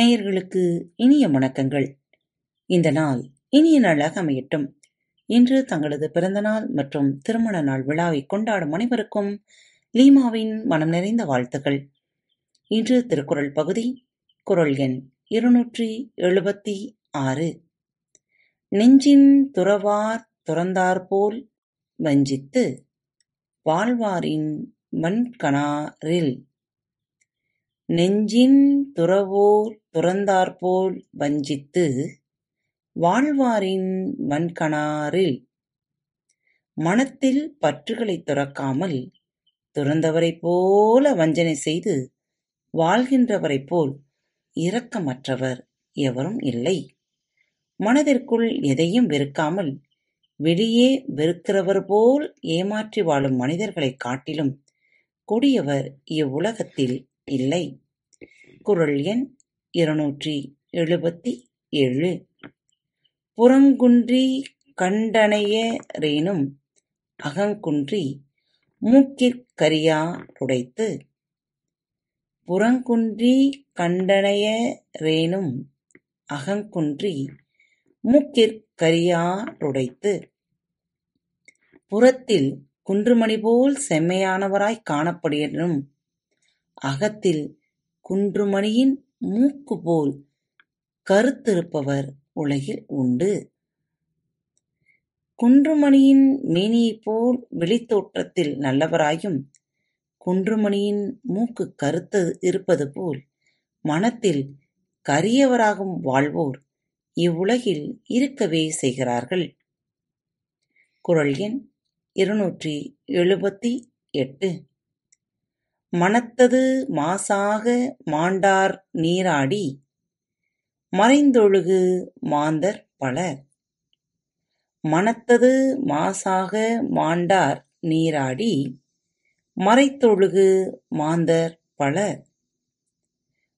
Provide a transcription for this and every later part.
நேயர்களுக்கு இனிய வணக்கங்கள். இந்த நாள் இனிய நாளாக அமையட்டும். இன்று தங்களது பிறந்தநாள் மற்றும் திருமண நாள் விழாவை கொண்டாடும் அனைவருக்கும் லீமாவின் மனம் நிறைந்த வாழ்த்துக்கள். இன்று திருக்குறள் பகுதி குரல் எண் இருநூற்றி எழுபத்தி ஆறு. நெஞ்சின் துறவார் துறந்தாற்போல் வஞ்சித்து வாழ்வாரின் வன்கணாரில் நெஞ்சின் துறவோர் துறந்தாற்போல் வஞ்சித்து வாழ்வாரின் வன்கணாரில் மனத்தில் பற்றுகளைத் துறக்காமல் துறந்தவரைப் போல வஞ்சனை செய்து வாழ்கின்றவரைப் போல் இரக்கமற்றவர் எவரும் இல்லை. மனதிற்குள் எதையும் வெறுக்காமல் வெளியே வெறுக்கிறவர் போல் ஏமாற்றி வாழும் மனிதர்களைக் காட்டிலும் கொடியவர் இவ்வுலகத்தில் இல்லை. குறள் எண் இருநூற்றி எழுபத்தி ஏழு. புறங்குன்றி கண்டனையரேனும் அகங்குன்றி மூக்கிற் ருடைத்து புறங்குன்றி கண்டனையரேனும் அகங்குன்றி மூக்கிற் ருடைத்து புறத்தில் குன்றுமணிபோல் செம்மையானவராய்க் காணப்படினும் அகத்தில் குன்றுமணியின் மூக்குபோல் கருத்திருப்பவர் உலகில் உண்டு. குன்றுமணியின் மேனியைப்போல் வெளித்தோற்றத்தில் நல்லவராயும் குன்றுமணியின் மூக்கு கருத்து இருப்பது போல் மனத்தில் கரியவராகவும் வாழ்வோர் இவ்வுலகில் இருக்கவே செய்கிறார்கள். குரல் எண் இருநூற்றி எழுபத்தி எட்டு. மனத்தது மாசாக மாண்டார் நீராடி மறைந்தொழுகு மாந்தர் பலர். மனத்தது மாசாக மாண்டார் நீராடி மறைத்தொழுகு மாந்தர் பலர்.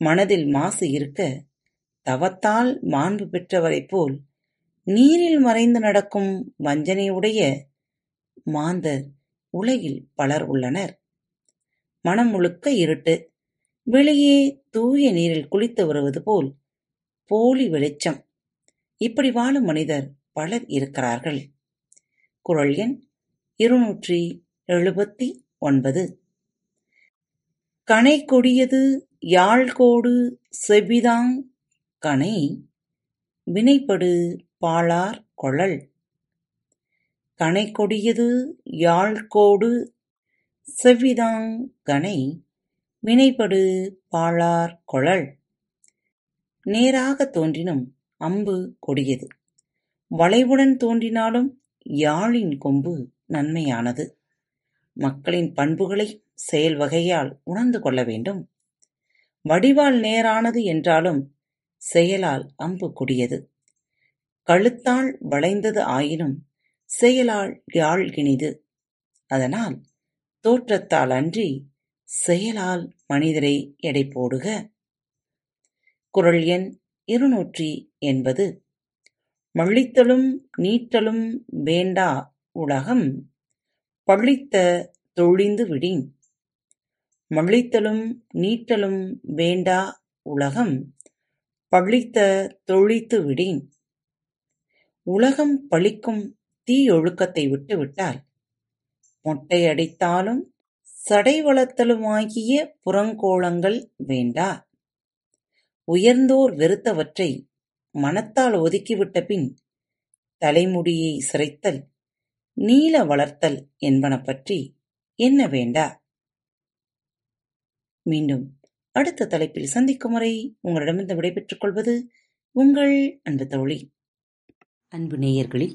மனதில் மாசு இருக்க தவத்தால் மாண்பு பெற்றவரைப் போல் நீரில் மறைந்து நடக்கும் வஞ்சனையுடைய மாந்தர் உலகில் பலர் உள்ளனர். மனம் முழுக்க இருட்டு. வெளியே தூய நீரில் குளித்து வருவது போல் போலி வெளிச்சம். இப்படி வாழும் மனிதர் பலர் இருக்கிறார்கள். குரல் எண் இருநூற்றி எழுபத்தி ஒன்பது. கனை கொடியது யாழ்கோடு செவிதாங் கனை வினைப்படு பாளார் கொழல் கனை கொடியது யாழ்கோடு செவ்விதாங் கனை வினைபடு பாழார் கொளல். நேராகத் தோன்றினும் அம்பு கொடியது. வளைவுடன் தோன்றினாலும் யாழின் கொம்பு நன்மையானது. மக்களின் பண்புகளையும் செயல் வகையால் உணர்ந்து கொள்ள வேண்டும். வடிவால் நேரானது என்றாலும் செயலால் அம்பு கொடியது. கழுத்தால் வளைந்தது ஆயினும் செயலால் யாழ் இனிது. அதனால் தோற்றத்தால் அன்றி செயலால் மனிதரை எடை போடுக. குரல் எண் இருநூற்றி எண்பது. மள்ளித்தலும் நீட்டலும் வேண்டா உலகம் பள்ளித்த தொழிந்து விடின். மள்ளித்தலும் நீட்டலும் வேண்டா உலகம் பழித்த தொழித்து விடின். உலகம் பழிக்கும் தீயொழுக்கத்தை விட்டுவிட்டால் மொட்டையடித்தாலும் சடை வளர்த்தலுமாகிய புறங்கோலங்கள் வேண்டா. உயர்ந்தோர் வெறுத்தவற்றை மனத்தால் ஒதுக்கிவிட்ட பின் தலைமுடியைச் சிரைத்தல், நீள வளர்த்தல் என்பன பற்றி எண்ண வேண்டா. மீண்டும் அடுத்த தலைப்பில் சந்திக்கும் வரை உங்களிடமிருந்து விடைபெற்றுக் கொள்வது உங்கள் அன்பு தோழி. அன்பு நேயர்களில்